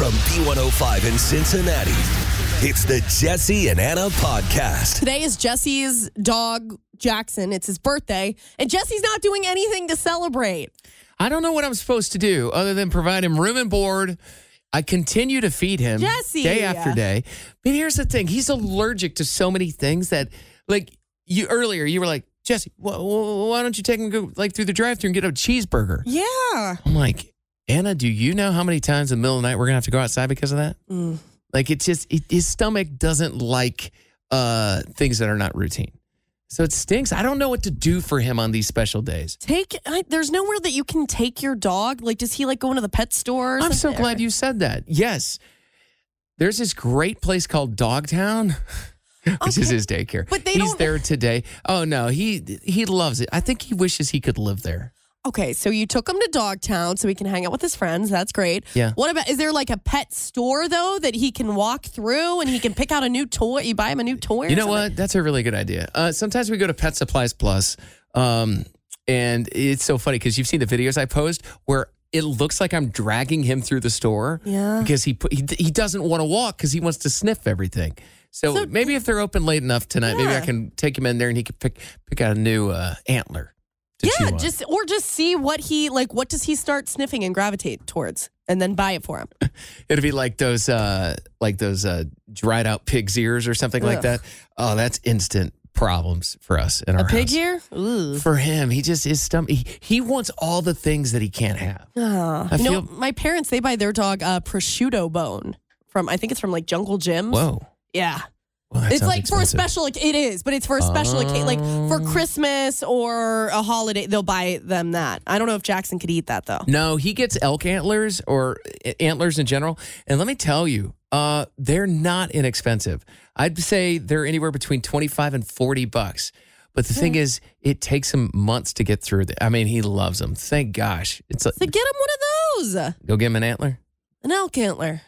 From B105 in Cincinnati, it's the Jesse and Anna podcast. Today is Jesse's dog, Jackson. It's his birthday, and Jesse's not doing anything to celebrate. I don't know what I'm supposed to do other than provide him room and board. I continue to feed him Jesse! day after day. But here's the thing: he's allergic to so many things that, like you earlier, you were like, Jesse, wh- wh- why don't you take him go like through the drive-through and get a cheeseburger? Yeah. I'm like, Anna, do you know how many times in the middle of the night we're gonna have to go outside because of that? Like it's just it, his stomach doesn't like uh things that are not routine, so it stinks. I don't know what to do for him on these special days. Take. I, there's nowhere that you can take your dog. Like, does he like go into the pet store? I'm so glad you said that. Yes. There's this great place called Dogtown, which is his daycare. But they He's don't- there today. Oh no, he he loves it. I think he wishes he could live there. Okay, so you took him to Dogtown so he can hang out with his friends. That's great. Yeah. What about? Is there like a pet store though that he can walk through and he can pick out a new toy? You buy him a new toy. or You know something? what? That's a really good idea. Uh, sometimes we go to Pet Supplies Plus, um, and it's so funny because you've seen the videos I post where it looks like I'm dragging him through the store. Yeah. Because he put, he he doesn't want to walk because he wants to sniff everything. So, So- maybe if they're open late enough tonight, maybe I can take him in there and he can pick pick out a new uh, antler. Yeah, just or just see what he like. What does he start sniffing and gravitate towards, and then buy it for him. It'd be like those uh like those uh dried out pig's ears or something like that. Oh, that's instant problems for us in our A pig house. ear? Ooh. For him, he just his stomach. He, he wants all the things that he can't have. Ah. I you know, my parents they buy their dog a prosciutto bone from I think it's from like Jungle Jim's. Whoa, Yeah. Well, it's like for a special like, it is, but it's for a special occasion like for Christmas or a holiday they'll buy them that. I don't know if Jackson could eat that though. No, he gets elk antlers or antlers in general, and let me tell you, uh, they're not inexpensive. I'd say they're anywhere between twenty five and forty bucks. But the thing is, it takes him months to get through. The, I mean, he loves them. Thank gosh. It's So get him one of those. go get him an antler. An elk antler.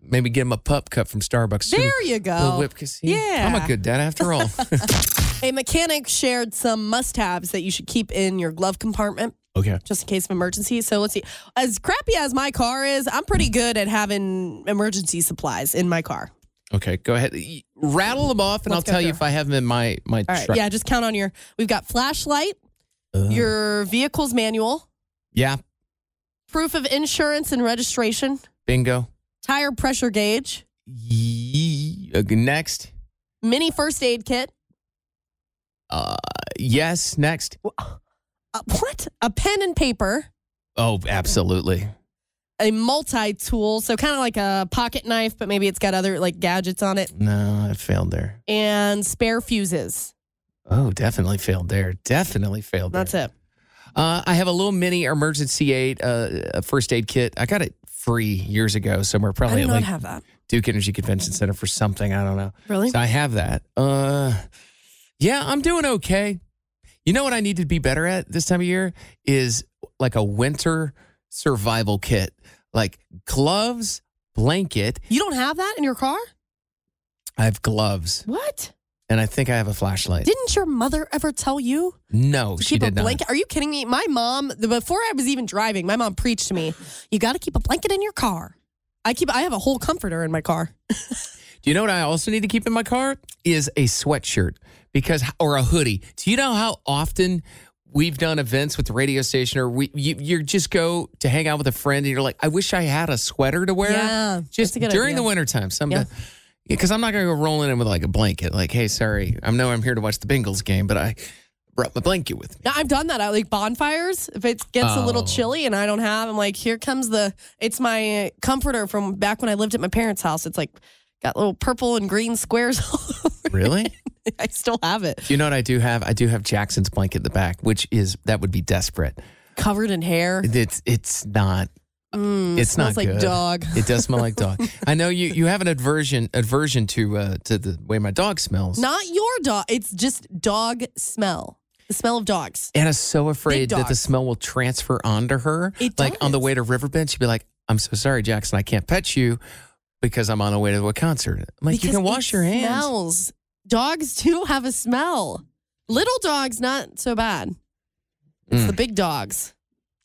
Maybe get him a pup cup from Starbucks. too. There you go. whipped casino. Yeah. I'm a good dad after all. A mechanic shared some must-haves that you should keep in your glove compartment. okay. just in case of emergency. So let's see. As crappy as my car is, I'm pretty good at having emergency supplies in my car. Okay. Go ahead. Rattle them off, and Let's I'll tell you if I have them in my my All right. truck. Yeah, just count on your. We've got flashlight, Uh, your vehicle's manual, yeah. proof of insurance and registration, Bingo. Tire pressure gauge, next. mini first aid kit. Uh, yes. Next. Uh, what? A pen and paper. Oh, absolutely. A multi tool, so kind of like a pocket knife, but maybe it's got other like gadgets on it, No, I failed there. and spare fuses. Oh, definitely failed there. Definitely failed there. That's it. Uh, I have a little mini emergency aid, uh, a first aid kit. I got it free years ago somewhere, I probably do not like have that. Duke Energy Convention Center for something. I don't know. Really? So I have that. Uh, yeah, I'm doing okay. You know what I need to be better at this time of year is like a winter survival kit, like gloves, blanket. You don't have that in your car? I have gloves, What? And I think I have a flashlight. Didn't your mother ever tell you no, she keep a did not. blanket? Are you kidding me? My mom, before I was even driving, my mom preached to me, you got to keep a blanket in your car. I keep. I have a whole comforter in my car. Do you know what I also need to keep in my car is a sweatshirt because or a hoodie. Do you know how often we've done events with the radio station, or we you, you just go to hang out with a friend, and you're like, I wish I had a sweater to wear. Yeah, just a during idea. the wintertime. Some Yeah. Because I'm not gonna go rolling in with like a blanket. Like, hey, sorry, I know I'm here to watch the Bengals game, but I brought my blanket with me. Now, I've done that. I like bonfires. If it gets a little Oh. chilly and I don't have, I'm like, here comes the. It's my comforter from back when I lived at my parents' house. It's like got little purple and green squares. Really? I still have it you know what I do have? I do have Jackson's blanket in the back, which is that would be desperate. covered in hair. It's it's not. Mm, It's smells not like good. dog. It does smell like dog. I know you you have an aversion aversion to uh, to the way my dog smells. Not your dog. It's just dog smell. The smell of dogs. Anna's so afraid that the smell will transfer onto her. It like on the way to Riverbend, she'd be like, "I'm so sorry, Jackson, I can't pet you because I'm on the way to a concert." I'm like, "You can wash your hands." Smells. Dogs do have a smell. Little dogs, not so bad. It's Mm. the big dogs.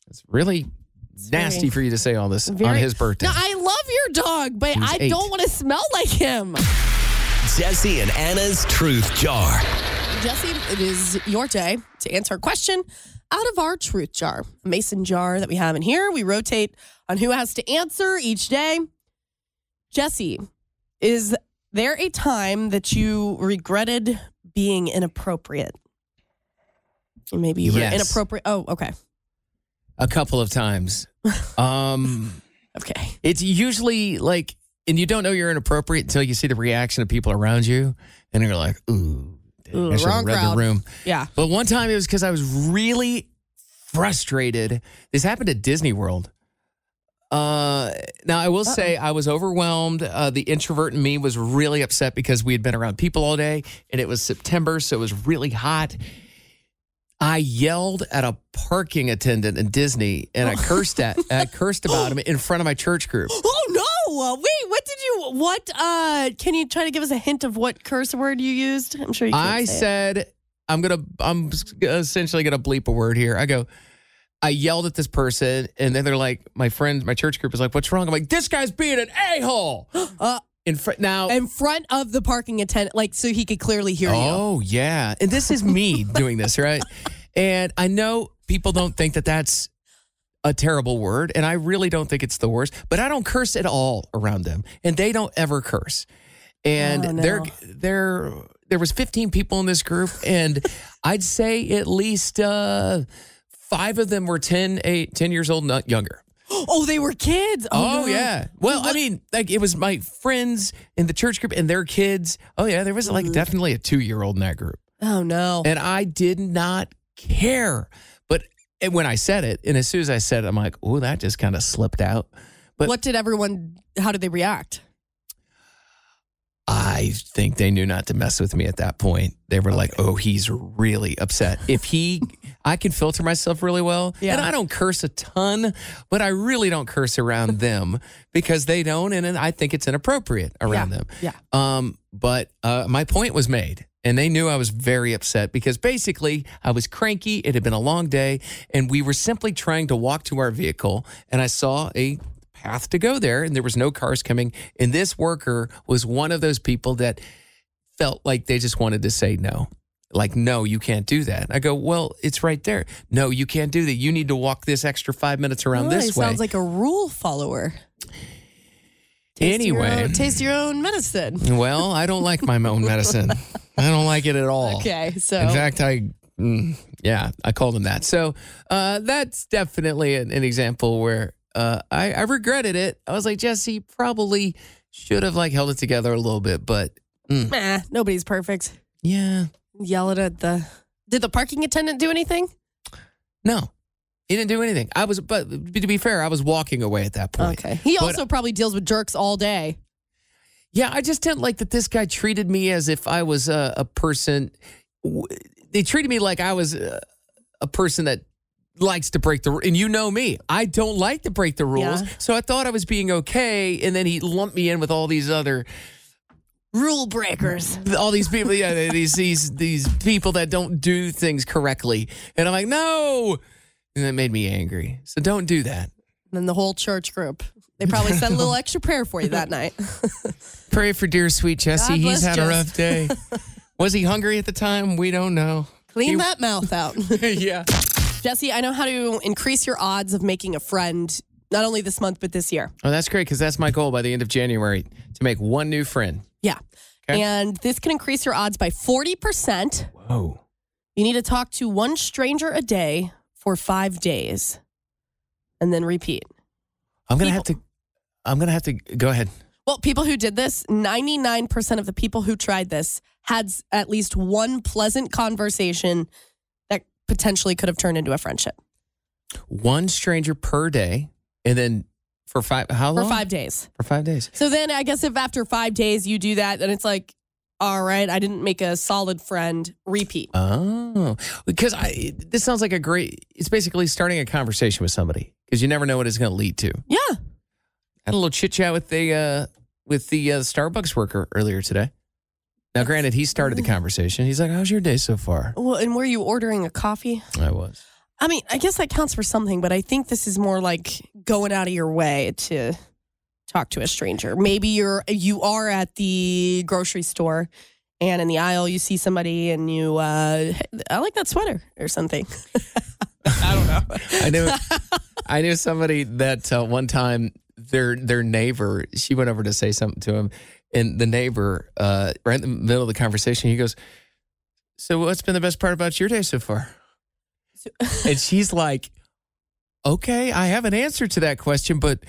It's really nasty very- for you to say all this on his birthday. No, I love your dog, but He I eight. don't want to smell like him. Jesse and Anna's Truth Jar. Jesse, it is your day to answer a question out of our truth jar, a mason jar that we have in here. We rotate on who has to answer each day. Jesse, is there a time that you regretted being inappropriate? Maybe you were inappropriate. Oh, okay. A couple of times. um, Okay. it's usually like, and you don't know you're inappropriate until you see the reaction of people around you, and you're like, "Ooh, dang, Ooh, I should have wrong read crowd. the room." Yeah. But one time it was because I was really frustrated. This happened at Disney World. Uh, now I will say I was overwhelmed. Uh, the introvert in me was really upset because we had been around people all day, and it was September, so it was really hot. I yelled at a parking attendant in Disney, and I cursed at, I cursed about him in front of my church group. Oh no! Wait, what did you? What? Uh, can you try to give us a hint of what curse word you used? I'm sure you. I say it. said, I'm gonna, I'm essentially gonna bleep a word here. I go, I yelled at this person, and then they're like, my friend, my church group is like, "What's wrong?" I'm like, "This guy's being an a hole." Uh, In front now. in front of the parking attendant, like so he could clearly hear you. oh yeah, and this is me doing this, right? And I know people don't think that that's a terrible word, and I really don't think it's the worst. But I don't curse at all around them, and they don't ever curse. And Oh, no. they're they're there was 15 people in this group, and I'd say at least uh, five of them were 10, 8, 10 years old, not younger. Oh, they were kids. Oh, no. yeah. Well, I mean, like it was my friends in the church group and their kids. Oh yeah, there was like Mm. definitely a two year old in that group, Oh no. and I did not care. But and when I said it, and as soon as I said it, I'm like, oh, that just kind of slipped out. but- what did everyone? How did they react? I think they knew not to mess with me at that point. They were like, "Oh, he's really upset." If he, I can filter myself really well, Yeah. and I don't curse a ton, but I really don't curse around them because they don't, and I think it's inappropriate around Yeah. them. Yeah. Um, but uh, my point was made, and they knew I was very upset because basically I was cranky. It had been a long day, and we were simply trying to walk to our vehicle, and I saw a path to go there, and there was no cars coming. And this worker was one of those people that felt like they just wanted to say no. Like, no, you can't do that. I go, well, it's right there. No, you can't do that. You need to walk this extra five minutes around this way. sounds like a rule follower. Taste your anyway, own- taste your own medicine. well, I don't like my own medicine. I don't like it at all. Okay, so In fact, I, mm, yeah, I called him that. So uh, that's definitely an, an example where uh, I, I regretted it. I was like, Jesse, probably should have like held it together a little bit, but meh, nobody's perfect. yeah, Yell it at the. Did the parking attendant do anything? no, he didn't do anything. I was, but to be fair, I was walking away at that point. Okay. He But- also probably deals with jerks all day. Yeah, I just didn't like that this guy treated me as if I was a, a person. They treated me like I was a, a person that likes to break the and you know me i don't like to break the rules Yeah. so i thought i was being okay and then he lumped me in with all these other Rule breakers. all these people yeah these these these people that don't do things correctly and i'm like no and that made me angry so don't do that And then the whole church group. They probably said a little extra prayer for you that night. pray for dear sweet jesse he's had a rough day was he hungry at the time we don't know Clean He- that mouth out. yeah. Jesse, I know how to increase your odds of making a friend, not only this month, but this year. Oh, that's great because that's my goal by the end of January to make one new friend. Yeah. Okay. And this can increase your odds by 40%. Whoa. You need to talk to one stranger a day for five days and then repeat. I'm gonna have to. I'm gonna have to go ahead. Well, people who did this, 99% of the people who tried this had at least one pleasant conversation that potentially could have turned into a friendship One stranger per day, and then for five. How long? for five days. For five days. So then I guess if after five days you do that, then it's like, all right, I didn't make a solid friend. Repeat. Oh, because I. This sounds like a great. It's basically starting a conversation with somebody because you never know what it's going to lead to. Yeah. had a little chit chat with the uh, with the uh, Starbucks worker earlier today. Now, granted, he started the conversation. He's like, "How's your day so far?" Well, and were you ordering a coffee? I was. I mean, I guess that counts for something, but I think this is more like going out of your way to talk to a stranger. Maybe you're you are at the grocery store and in the aisle you see somebody and you uh "Hey, I like that sweater or something. I don't know. I knew I knew somebody that uh, one time their their neighbor she went over to say something to him, and the neighbor uh, right in the middle of the conversation he goes, "So what's been the best part about your day so far?" and she's like, "Okay, I have an answer to that question, but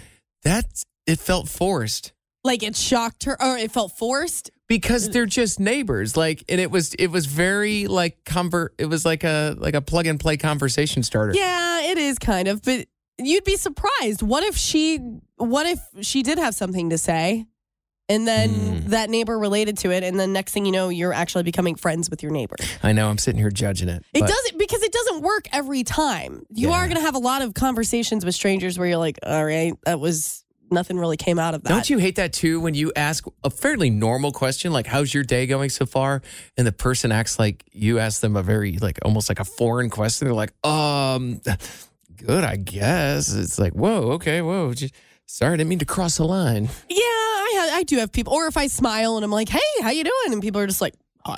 that's it felt forced." Like it shocked her or it felt forced. because they're just neighbors like and it was it was very like convert it was like a like a plug and play conversation starter Yeah, it is kind of, but you'd be surprised. What if she what if she did have something to say and then Hmm. that neighbor related to it and then next thing you know you're actually becoming friends with your neighbor. i know i'm sitting here judging it It doesn't because it doesn't work every time. You Yeah. are going to have a lot of conversations with strangers where you're like, "All right, that was nothing really came out of that." Don't you hate that too when you ask a fairly normal question like how's your day going so far and the person acts like you ask them a very like almost like a foreign question they're like um good I guess it's like whoa okay whoa just, sorry I didn't mean to cross the line Yeah, I I do have people or if I smile and I'm like, "Hey, how you doing?" and people are just like, "Hi."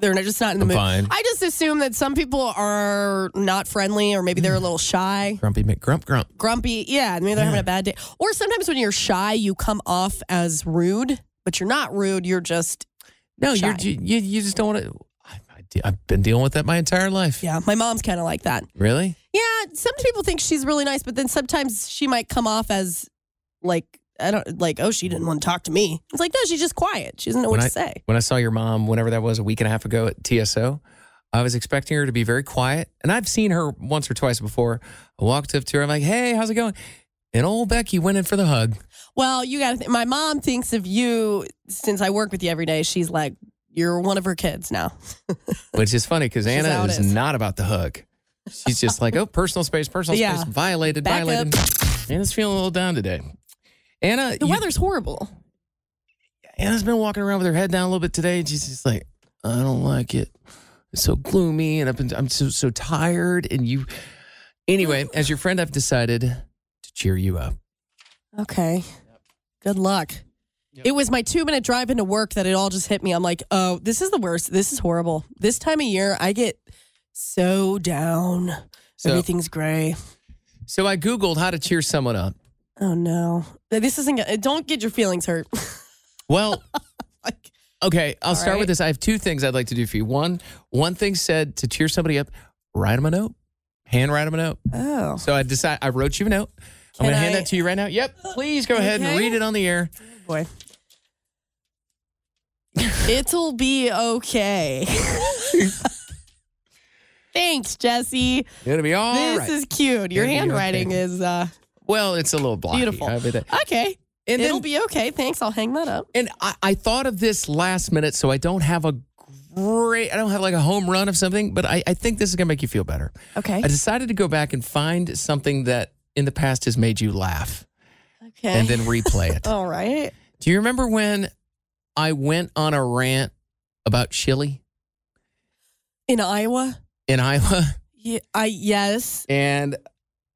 They're not- just not in the I'm mood. fine. I just assume that some people are not friendly or maybe they're a mm. little shy. grumpy McGrump grump grumpy. Yeah, maybe they're having a bad day. Or sometimes when you're shy, you come off as rude, but you're not rude. You're just no Shy. you're ju- you, you just don't want to I, I, I've been dealing with that my entire life yeah. My mom's kind of like that. really Yeah, some people think she's really nice, but then sometimes she might come off as like I don't like. Oh, she didn't want to talk to me. It's like no, she's just quiet. She doesn't know When what I- to say. when I saw your mom, whenever that was a week and a half ago at TSO, I was expecting her to be very quiet. And I've seen her once or twice before. I walked up to her, I'm like, hey, how's it going? And old Becky went in for the hug. Well, you got to. Th- my mom thinks of you since I work with you every day. She's like, you're one of her kids now. Which is funny because Anna is is. not about the hug. She's just like, oh, personal space, personal Yeah. space, violated, Back violated. Anna's feeling a little down today. Anna, The you- weather's horrible. Anna's been walking around with her head down a little bit today. And she's just like, I don't like it. It's so gloomy, and I've been, I'm so so tired. And you, anyway, as your friend, I've decided to cheer you up. Okay. Good luck. It was my two minute drive into work that it all just hit me. I'm like, oh, this is the worst. This is horrible. This time of year, I get so down. So- Everything's gray. So I googled how to cheer someone up. Oh no, this isn't. gonna- Don't get your feelings hurt. Well, Like, okay, I'll start right. with this. I have two things I'd like to do for you. One, one thing said to cheer somebody up, write them a note, hand write them a note. oh, So I decide I wrote you a note. I'm going to hand that to you right now. Yep, please go ahead and read it on the air. boy. It'll be okay. Thanks, Jesse. It'll be all this right. is cute. Your handwriting okay. is uh, well, it's a little blocky. Beautiful. I that- okay. And It'll then, be okay. Thanks. I'll hang that up. and I, I thought of this last minute, so I don't have a great, I don't have like a home run of something, but I, I think this is going to make you feel better. Okay. I decided to go back and find something that in the past has made you laugh Okay. and then replay it. All right. Do you remember when I went on a rant about chili In Iowa? in Iowa Yeah, I yes. and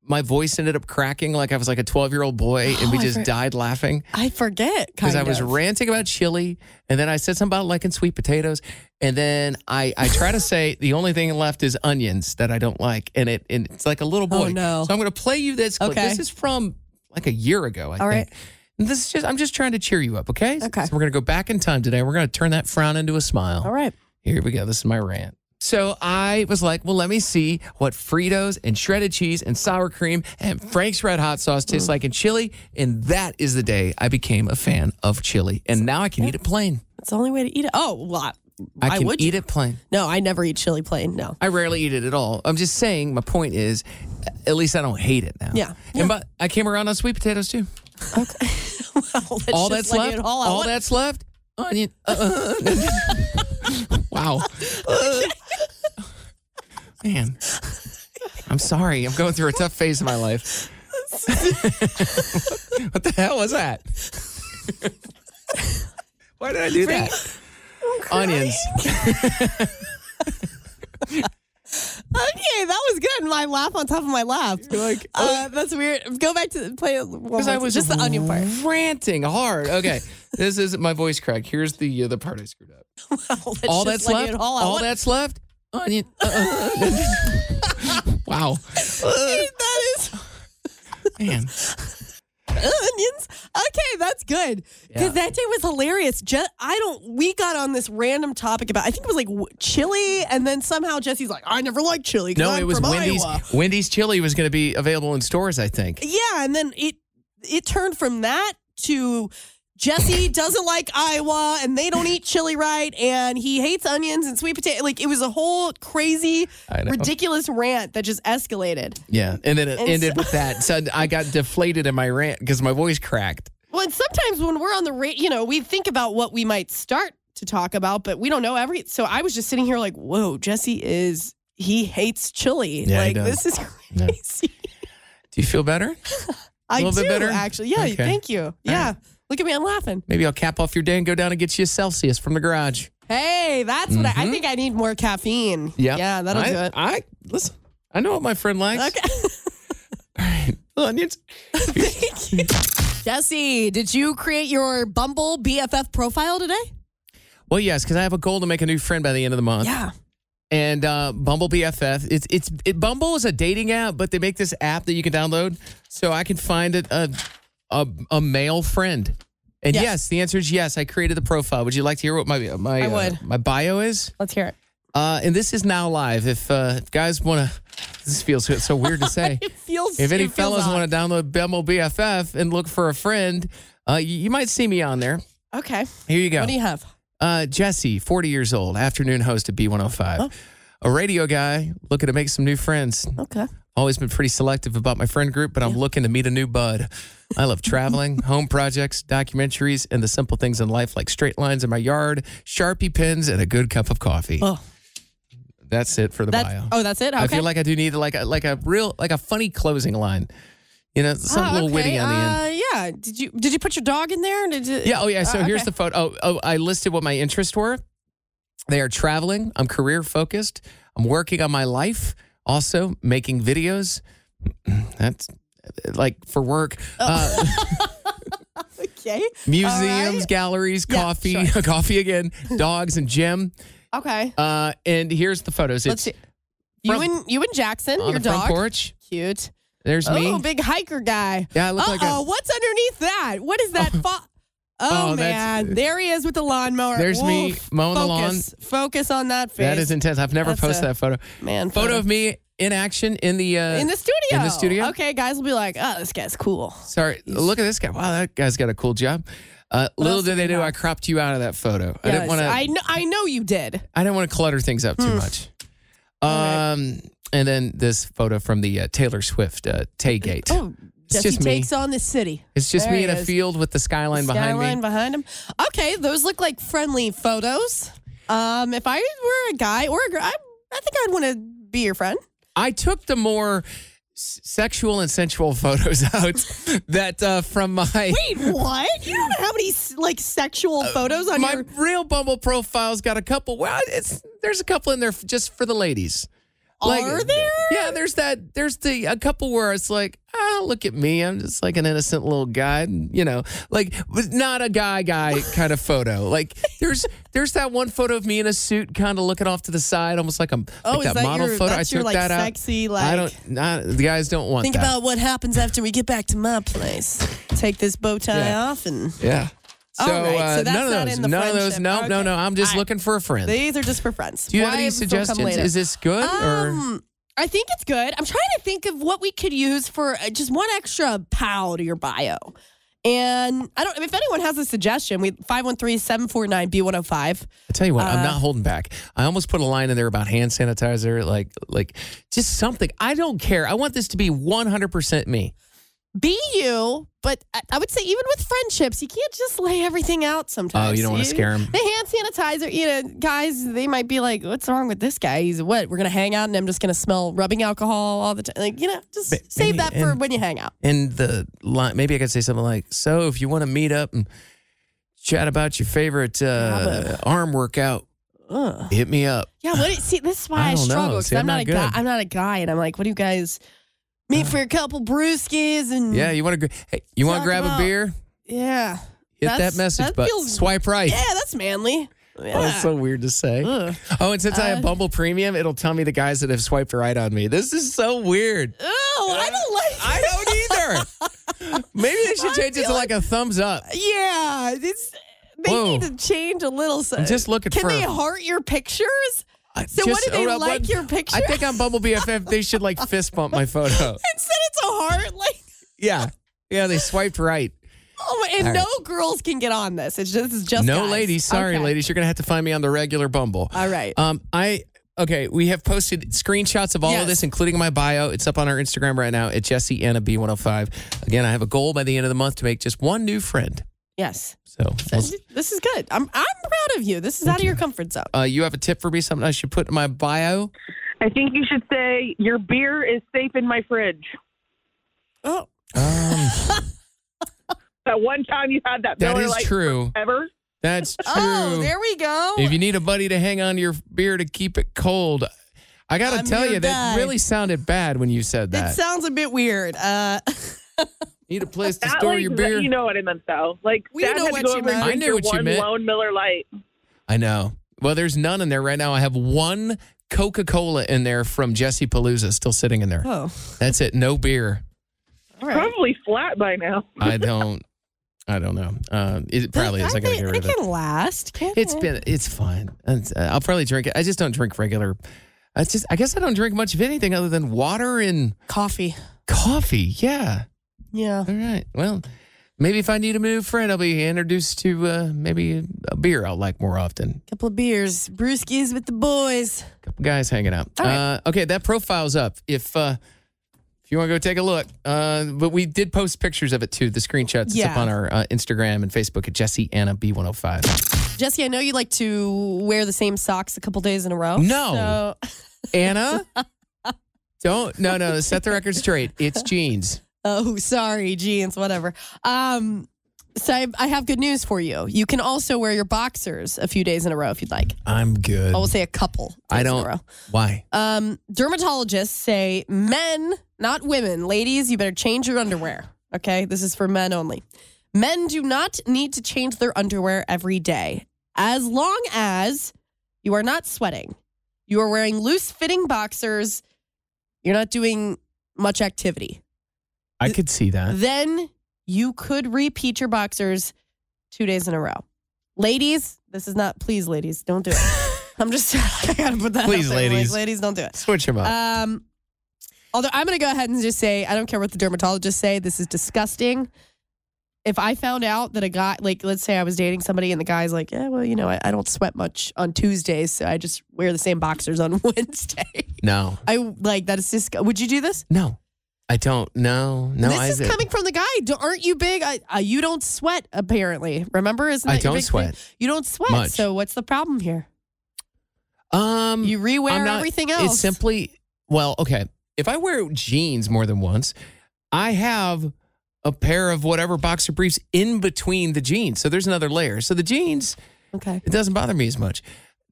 my voice ended up cracking like I was like a 12 year old boy and we Oh, just for- died laughing I forget. because I was of. ranting about chili and then I said something about liking sweet potatoes And then I, I try to say the only thing left is onions that I don't like, and it and it's like a little oh, boy. Oh, no. So I'm going to play you this clip. Okay. This is from like a year ago. I All think. right. And this is just I'm just trying to cheer you up. Okay. Okay. So we're going to go back in time today. We're going to turn that frown into a smile. All right. Here we go. This is my rant. So I was like, well, let me see what Fritos and shredded cheese and sour cream and Frank's Red Hot Sauce tastes like in chili. And that is the day I became a fan of chili. And now I can eat it plain. That's the only way to eat it. Oh, well, I, I can would eat it plain. No, I never eat chili plain. No. I rarely eat it at all. I'm just saying, my point is, at least I don't hate it now. Yeah. And but I came around on sweet potatoes too. Okay. well, all just that's left. all All, that's left. Onion. uh, wow. Man. I'm sorry. I'm going through a tough phase of my life. what the hell was that? Why did I do that? Onions. Okay, that was good. My laugh on top of my laugh. like, uh, that's weird. Go back to play it. Because I was just the onion part. ranting hard. Okay, this is my voice crack. Here's the uh, the part I screwed up. Let's all that's left. all. All that's left. Onion. wow, that is man. onions. Okay, that's good because Yeah. that day was hilarious. Je- I don't. We got on this random topic about. I think it was like w- chili, and then somehow Jesse's like, "I never liked chili." No, I'm it was Wendy's. Iowa." Wendy's chili was going to be available in stores. I think. Yeah, and then it it turned from that to Jesse doesn't like Iowa and they don't eat chili right and he hates onions and sweet potato. Like it was a whole crazy, ridiculous rant that just escalated. Yeah, and then it And ended so- with that. So I got deflated in my rant because my voice cracked. Well, and sometimes when we're on the rate, you know, we think about what we might start to talk about, but we don't know every. So I was just sitting here like, whoa, Jesse is he hates chili. Yeah, like this is Yeah. crazy. Do you feel better? I little do bit better? actually. Yeah, Okay. thank you. Yeah. Look at me, I'm laughing. Maybe I'll cap off your day and go down and get you a Celsius from the garage. Hey, that's what I, I think. I need more caffeine. Mm-hmm. Yeah, yeah, that'll I, do it. I listen. I know what my friend likes. Okay. All right. Onions. thank you, Jesse, did you create your Bumble BFF profile today? Well, yes, because I have a goal to make a new friend by the end of the month. Yeah. And uh, Bumble BFF, it's it's it, Bumble is a dating app, but they make this app that you can download so I can find a a, a, a male friend. And Yes. yes. the answer is yes. I created the profile. Would you like to hear what my my I uh, my bio is? Let's hear it. Uh, and this is now live. If uh, if guys want to, this feels so- weird to say. It feels. if any fellas want to download Bumble BFF and look for a friend, uh, you, you might see me on there. Okay. Here you go. What do you have? Uh, Jesse, 40 years old, afternoon host at B105. A radio guy looking to make some new friends. Okay. Always been pretty selective about my friend group, but I'm looking to meet a new bud. I love traveling, home projects, documentaries, and the simple things in life like straight lines in my yard, Sharpie pens, and a good cup of coffee. Oh, That's it for the that's bio. oh, that's it. Okay. I feel like I do need like a like a real like a funny closing line. You know, something Ah, a little witty on the end. Uh, yeah. Did you did you put your dog in there? Did you, Yeah. Oh, yeah. So Uh, here's okay. the photo. Oh, oh, I listed what my interests were. They are traveling. I'm career focused. I'm working on my life. Also making videos. That's like for work. Uh, Okay. museums, right. galleries, Yeah, coffee, coffee again, dogs and gym. Okay. Uh, and here's the photos. Let's It's see. You from- and you and Jackson, on your dog. porch. Cute. There's me. Oh, big hiker guy. Yeah, I look Uh like oh, a- what's underneath that? What is that? Fo- oh, Oh, man, there he is with the lawnmower. There's me mowing the lawn. Focus. Focus on that face. That is intense. I've never That's posted a- that photo. man. Photo of me in action in the uh, in the studio. in the studio? Okay, guys will be like, oh, this guy's cool. Sorry, look at this guy. Wow, that guy's got a cool job. Uh, little did do they know? I cropped you out of that photo. I didn't want to. I I, know. I know you did. I didn't want to clutter things up too much. Um, and then this photo from the uh, Taylor Swift uh, Taygate. Oh, It's just me. takes on the city. it's just there me in a is. field with the skyline, behind me. Skyline me. behind him. Okay, those look like friendly photos. Um, if I were a guy or a girl, I, I think I'd want to be your friend. I took the more s- sexual and sensual photos out that uh, from my Wait, what? You don't have any like sexual photos on my your. real Bumble profile's got a couple. Well, it's there's a couple in there f- just for the ladies. Like, Are there? Yeah, there's that. There's the a couple where it's like, ah, look at me. I'm just like an innocent little guy, and, you know, like not a guy guy kind of photo. Like there's there's that one photo of me in a suit, kind of looking off to the side, almost like I'm Oh, like that, that model your- photo. I your, took like, that out. sexy, I don't. Not, the guys don't want Think that. about what happens after we get back to my place. Take this bow tie Yeah. off and yeah. So, All right, so uh, that's none of not those. in the none of those. friendship. No, no, Okay. no. I'm just All right. looking for a friend. these are just for friends. Do you have any Wives will come suggestions? later. Is this good or? Um, I think it's good. I'm trying to think of what we could use for uh, just one extra pow to your bio. And I don't if anyone has a suggestion, we 513-749-B105. I tell you what, I'm Uh, not holding back. I almost put a line in there about hand sanitizer, like like just something. I don't care. I want this to be 100% me. Be you, but I, would say even with friendships, you can't just lay everything out sometimes. Oh, you don't wanna scare them. The hand sanitizer, you know, guys, they might be like, what's wrong with this guy? He's what? We're going to hang out and I'm just going to smell rubbing alcohol all the time. Like, you know, just save that for and- when you hang out. And the line, maybe I could say something like, "So, if you want to meet up and chat about your favorite uh, arm workout, hit me up." Yeah, what? See, this is why I I, struggle because I'm, I'm not, not a guy. I'm not a guy, and I'm like, what do you guys meet for a couple brewskis and Yeah, you want to? Hey, you want to grab about- a beer? yeah, Hit that message, that but feels- swipe right. yeah, that's manly. Yeah. Oh, it's so weird to say. Ugh. Oh, and since I have Uh, Bumble Premium, it'll tell me the guys that have swiped right on me. This is so weird. Oh, I don't like. I don't either. Maybe they should change it to like a thumbs up. Yeah, it's they Whoa. need to change a little. So, I'm just looking Can for they heart your pictures? So what do they uh, like your picture? I think on Bumble BFF they should like fist bump my photo. Instead, it's a heart. Like, Yeah, yeah, they swiped right. oh, and All no right. girls can get on this. It's just, this is just no guys. ladies, sorry Okay. ladies, you're gonna have to find me on the regular Bumble. All right. Um, I okay. We have posted screenshots of all Yes. of this, including my bio. It's up on our Instagram right now at Jesse Anna B105. Again, I have a goal by the end of the month to make just one new friend. yes. So, we'll- This is good. I'm I'm proud of you. This is out of your comfort zone. uh, you have a tip for me? Something I should put in my bio? I think you should say your beer is safe in my fridge. Oh, Um, That one time you had that that Miller is Lite true. ever. That's true. oh, there we go. If you need a buddy to hang on to your beer to keep it cold, I got to tell your you, that really sounded bad when you said that. It that. sounds a bit weird. Uh, need a place to That, store like, your beer. You know what I meant, though. Like We Dad know had what to you meant. I knew what you one meant. lone Miller Lite. I know. Well, there's none in there right now. I have one Coca Cola in there from Jesse Palooza still sitting in there. oh, That's it. No beer. all right. Probably flat by now. I don't. I don't know. Um, it probably is. I gotta get rid it of it. can last. Can't It's it? been. It's fine. It's, uh, I'll probably drink it. I just don't drink regular. I just. I guess I don't drink much of anything other than water and coffee. coffee. Yeah. Yeah. All right. Well, maybe if I need a new friend, I'll be introduced to uh, maybe a beer I'll like more often. Couple of beers, brewskis with the boys. couple guys hanging out. Right. Uh, okay, that profile's up. If uh, if you want to go take a look, uh, but we did post pictures of it too. The screenshots It's up on our uh, Instagram and Facebook at Jesse Anna B105. Jesse, I know you like to wear the same socks a couple days in a row. No. So, Anna, don't no no set the record straight. It's jeans. Oh, sorry, jeans, whatever. Um, so I, I have good news for you. You can also wear your boxers a few days in a row if you'd like. I'm good. I will say a couple. I In a don't. row. Why? Um, dermatologists say men, not women, ladies, you better change your underwear. Okay, this is for men only. Men do not need to change their underwear every day, as long as you are not sweating. You are wearing loose fitting boxers. You're not doing much activity. I could see that. Then you could repeat your boxers two days in a row. Ladies, this is not, please, ladies, don't do it. I'm just, I gotta put that Please, out there. Like, ladies. ladies, don't do it. Switch them up. Um, although I'm to go ahead and just say, I don't care what the dermatologists say. This is disgusting. If I found out that a guy, like, let's say I was dating somebody and the guy's like, yeah, well, you know, I, I don't sweat much on Tuesdays, so I just wear the same boxers on Wednesday. no, I like that is just. Would you do this? no, I don't. know. no. this I, is coming from the guy. Do- Aren't you big? I, uh, you don't sweat, apparently. Remember? Isn't I that your don't big sweat. Thing? You don't sweat. Much. So what's the problem here? Um, You rewear not- everything else. It's simply well, okay. If I wear jeans more than once, I have a pair of whatever boxer briefs in between the jeans. So there's another layer. So the jeans, okay. it doesn't bother me as much.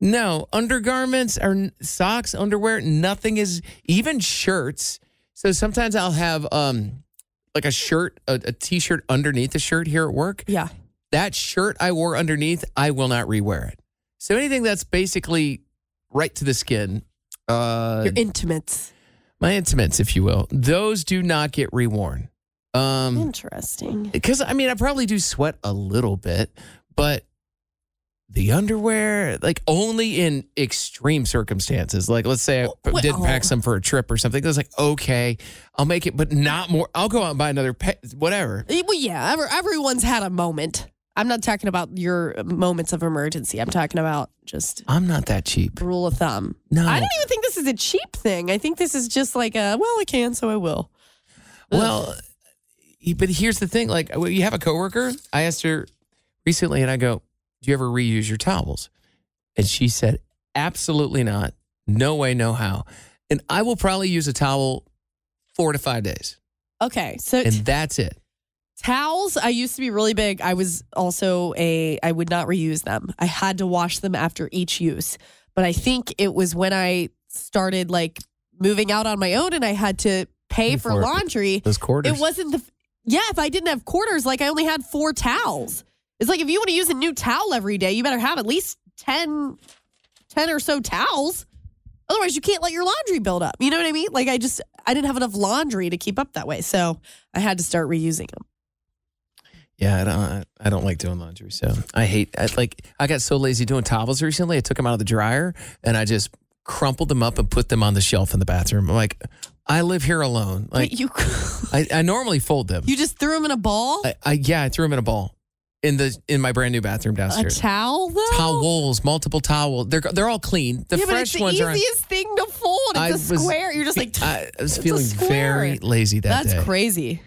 No, undergarments or socks, underwear, nothing is even shirts. So sometimes I'll have um like a shirt, a, a t-shirt underneath the shirt here at work. Yeah. That shirt I wore underneath, I will not rewear it. So anything that's basically right to the skin, uh Your intimates. my intimates, if you will, those do not get reworn. Um Interesting. because I mean I probably do sweat a little bit, but the underwear, like only in extreme circumstances. Like let's say I Well, didn't pack oh. some for a trip or something. It's like okay, I'll make it, but not more. I'll go out and buy another pa- whatever. Well, yeah, everyone's had a moment. I'm not talking about your moments of emergency. I'm talking about just I'm not that cheap. rule of thumb. No. I don't even think this is a cheap thing. I think this is just like a, well, I can, so I will. Well, y- but here's the thing: like you have a coworker. I asked her recently, and I go, "Do you ever reuse your towels?" And she said, "Absolutely not. No way, no how." And I will probably use a towel four to five days, Okay, so and that's it. towels, I used to be really big. I was also a, I would not reuse them. I had to wash them after each use. But I think it was when I started like moving out on my own and I had to pay for laundry. Those quarters. It wasn't the, yeah, if I didn't have quarters, like I only had four towels. It's like if you want to use a new towel every day, you better have at least 10, 10 or so towels. Otherwise, you can't let your laundry build up. You know what I mean? Like I just, I didn't have enough laundry to keep up that way. So I had to start reusing them. Yeah, I don't. I don't like doing laundry, so I hate. I like. I got so lazy doing towels recently. I took them out of the dryer and I just crumpled them up and put them on the shelf in the bathroom. I'm like, I live here alone. Like, Wait, you, I, I normally fold them. you just threw them in a ball? I, I yeah, I threw them in a ball in the in my brand new bathroom downstairs. a downstairs. towel though? Towels, multiple towels. They're they're all clean. The yeah, but it's the ones are. easiest thing to fold. It's I a was- square. You're just like, I was feeling very lazy that That's day. crazy.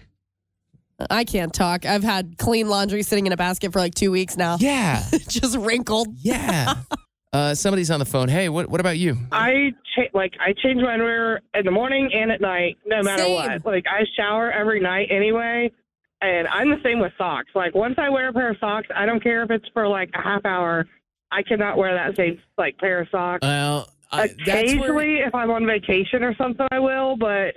I can't talk. I've had clean laundry sitting in a basket for like two weeks now. Yeah, just wrinkled. yeah. uh, somebody's on the phone. Hey, what what about you? I cha- like I change my underwear in the morning and at night, no matter Same. what. Like I shower every night anyway, and I'm the same with socks. Like once I wear a pair of socks, I don't care if it's for like a half hour. I cannot wear that same like pair of socks. Well, I, that's where, Occasionally, if I'm on vacation or something, I will. But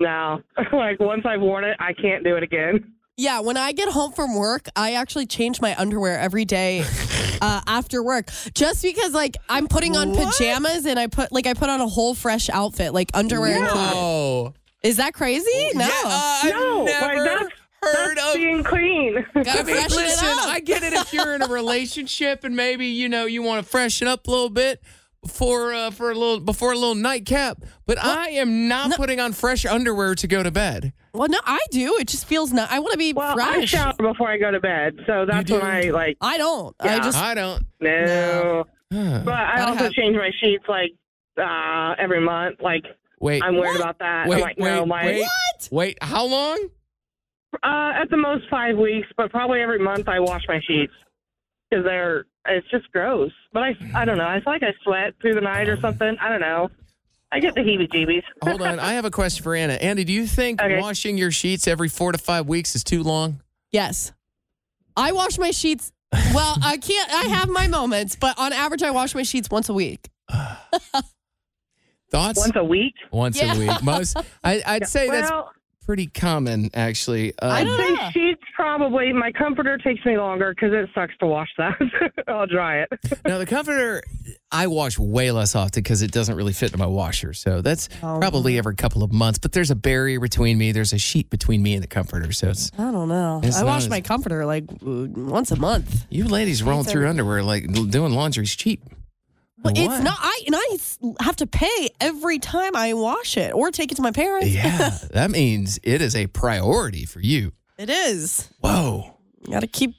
no, like once I've worn it, I can't do it again. Yeah, when I get home from work, I actually change my underwear every day uh, after work, just because like I'm putting on What? pajamas and I put like I put on a whole fresh outfit, like underwear and top. Whoa. Is that crazy? No. Yeah, uh, I've No, like, never that's- heard That's of. being clean. Gotta I mean, freshen listen, up. I get it if you're in a relationship and maybe you know you want to freshen up a little bit before uh, for a little before a little nightcap. But I am not No. putting on fresh underwear to go to bed. well, no, I do. It just feels not. I want to be Well, I fresh. shower before I go to bed, so that's do? when I like I don't. I Yeah. just I don't. no. Huh. But I Gotta also have- change my sheets like uh every month. Like Wait, I'm worried about that. wait, I'm like, no, my wait, wait. How long? Uh at the most five weeks, but probably every month I wash my sheets because they're it's just gross. But I I don't know. I feel like I sweat through the night or something. I don't know. I get the heebie-jeebies. Hold on, I have a question for Anna. Andy, do you think Okay. washing your sheets every four to five weeks is too long? yes. I wash my sheets. Well, I can't. I have my moments, but on average, I wash my sheets once a week. Thoughts? Once a week. Once Yeah. a week. Most. I, I'd say that's Well, pretty common, actually. Uh, I think don't say know. sheets probably. My comforter takes me longer because it sucks to wash that. I'll dry it. Now the comforter, I wash way less often because it doesn't really fit into my washer. So that's Oh. probably every couple of months. But there's a barrier between me. There's a sheet between me and the comforter. So it's I don't know. I wash as- my comforter like once a month. you ladies rolling through underwear like doing laundry's cheap. But What? it's not. I and I s- have to pay every time I wash it or take it to my parents. Yeah, that means it is a priority for you. It is. Whoa. Got to keep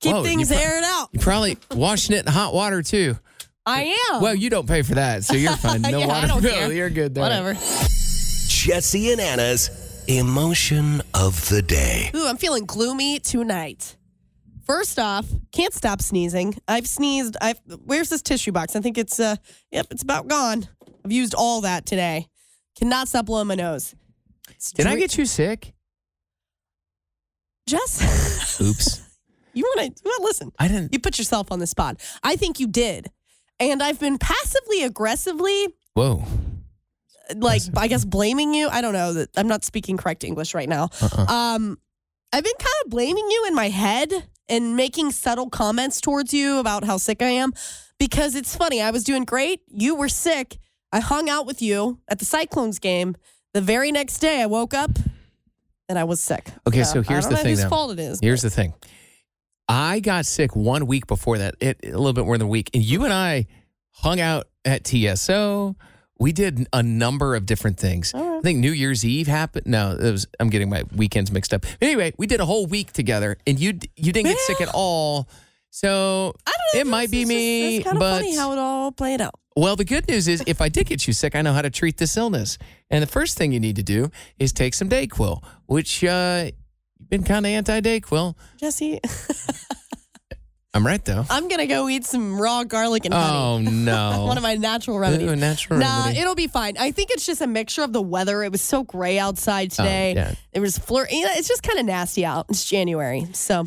keep Whoa, things pro- aired out. You're probably washing it in hot water too. I am. Well, you don't pay for that, so you're fine. No Yeah, water don't bill. care. You're good there. Whatever. Jesse and Anna's emotion of the day. Ooh, I'm feeling gloomy tonight. First off, can't stop sneezing. I've sneezed. I've where's this tissue box? I think it's uh yep, it's about gone. I've used all that today. Cannot stop blowing my nose. Did I get you sick? Jess? Oops. you want to to listen? I didn't. You put yourself on the spot. I think you did. and I've been passively aggressively Whoa. like I guess blaming you. I don't know that I'm not speaking correct English right now. Uh-uh. Um, I've been kind of blaming you in my head and making subtle comments towards you about how sick I am because it's funny. I was doing great. You were sick. I hung out with you at the Cyclones game. The very next day, I woke up and I was sick. Okay, so here's I don't the know thing Whose now. fault it is? Here's the thing. I got sick one week before that, it, a little bit more than a week. And you and I hung out at TSO. We did a number of different things. I think New Year's Eve happened. No, it was. I'm getting my weekends mixed up. Anyway, we did a whole week together, and you you didn't get sick at all. So I don't know. it might be just- me, It's kind of but funny how it all played out. well, the good news is if I did get you sick, I know how to treat this illness. And the first thing you need to do is take some Dayquil, which uh, you've been kind of anti Dayquil. Jesse, I'm right though. I'm gonna go eat some raw garlic and honey. Oh no! One of my natural remedies. Ooh, a natural Nah, remedy. it'll be fine. I think it's just a mixture of the weather. It was so gray outside today. Oh, yeah. It was flur. you know, It's just kind of nasty out. It's January, so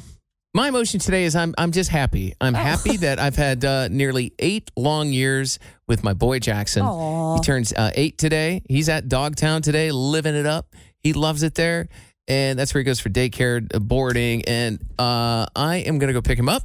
My emotion today is I'm I'm just happy. I'm Oh. happy that I've had uh, nearly eight long years with my boy Jackson. Aw. He turns uh, eight today. He's at Dogtown today, living it up. He loves it there, and that's where he goes for daycare, uh, boarding. And uh, I am gonna go pick him up.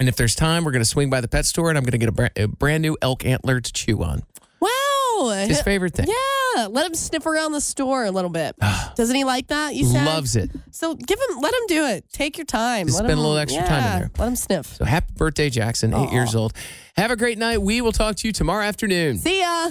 And if there's time, we're gonna swing by the pet store, and I'm gonna get a, bra- a brand new elk antler to chew on. wow, His favorite thing. Yeah, let him sniff around the store a little bit. Ah. Doesn't he like that? You said Loves it. So give him, let him do it. Take your time. Just let spend him, a little extra time in yeah, there. Let him sniff. So happy birthday, Jackson, eight years old. Have a great night. We will talk to you tomorrow afternoon. See ya.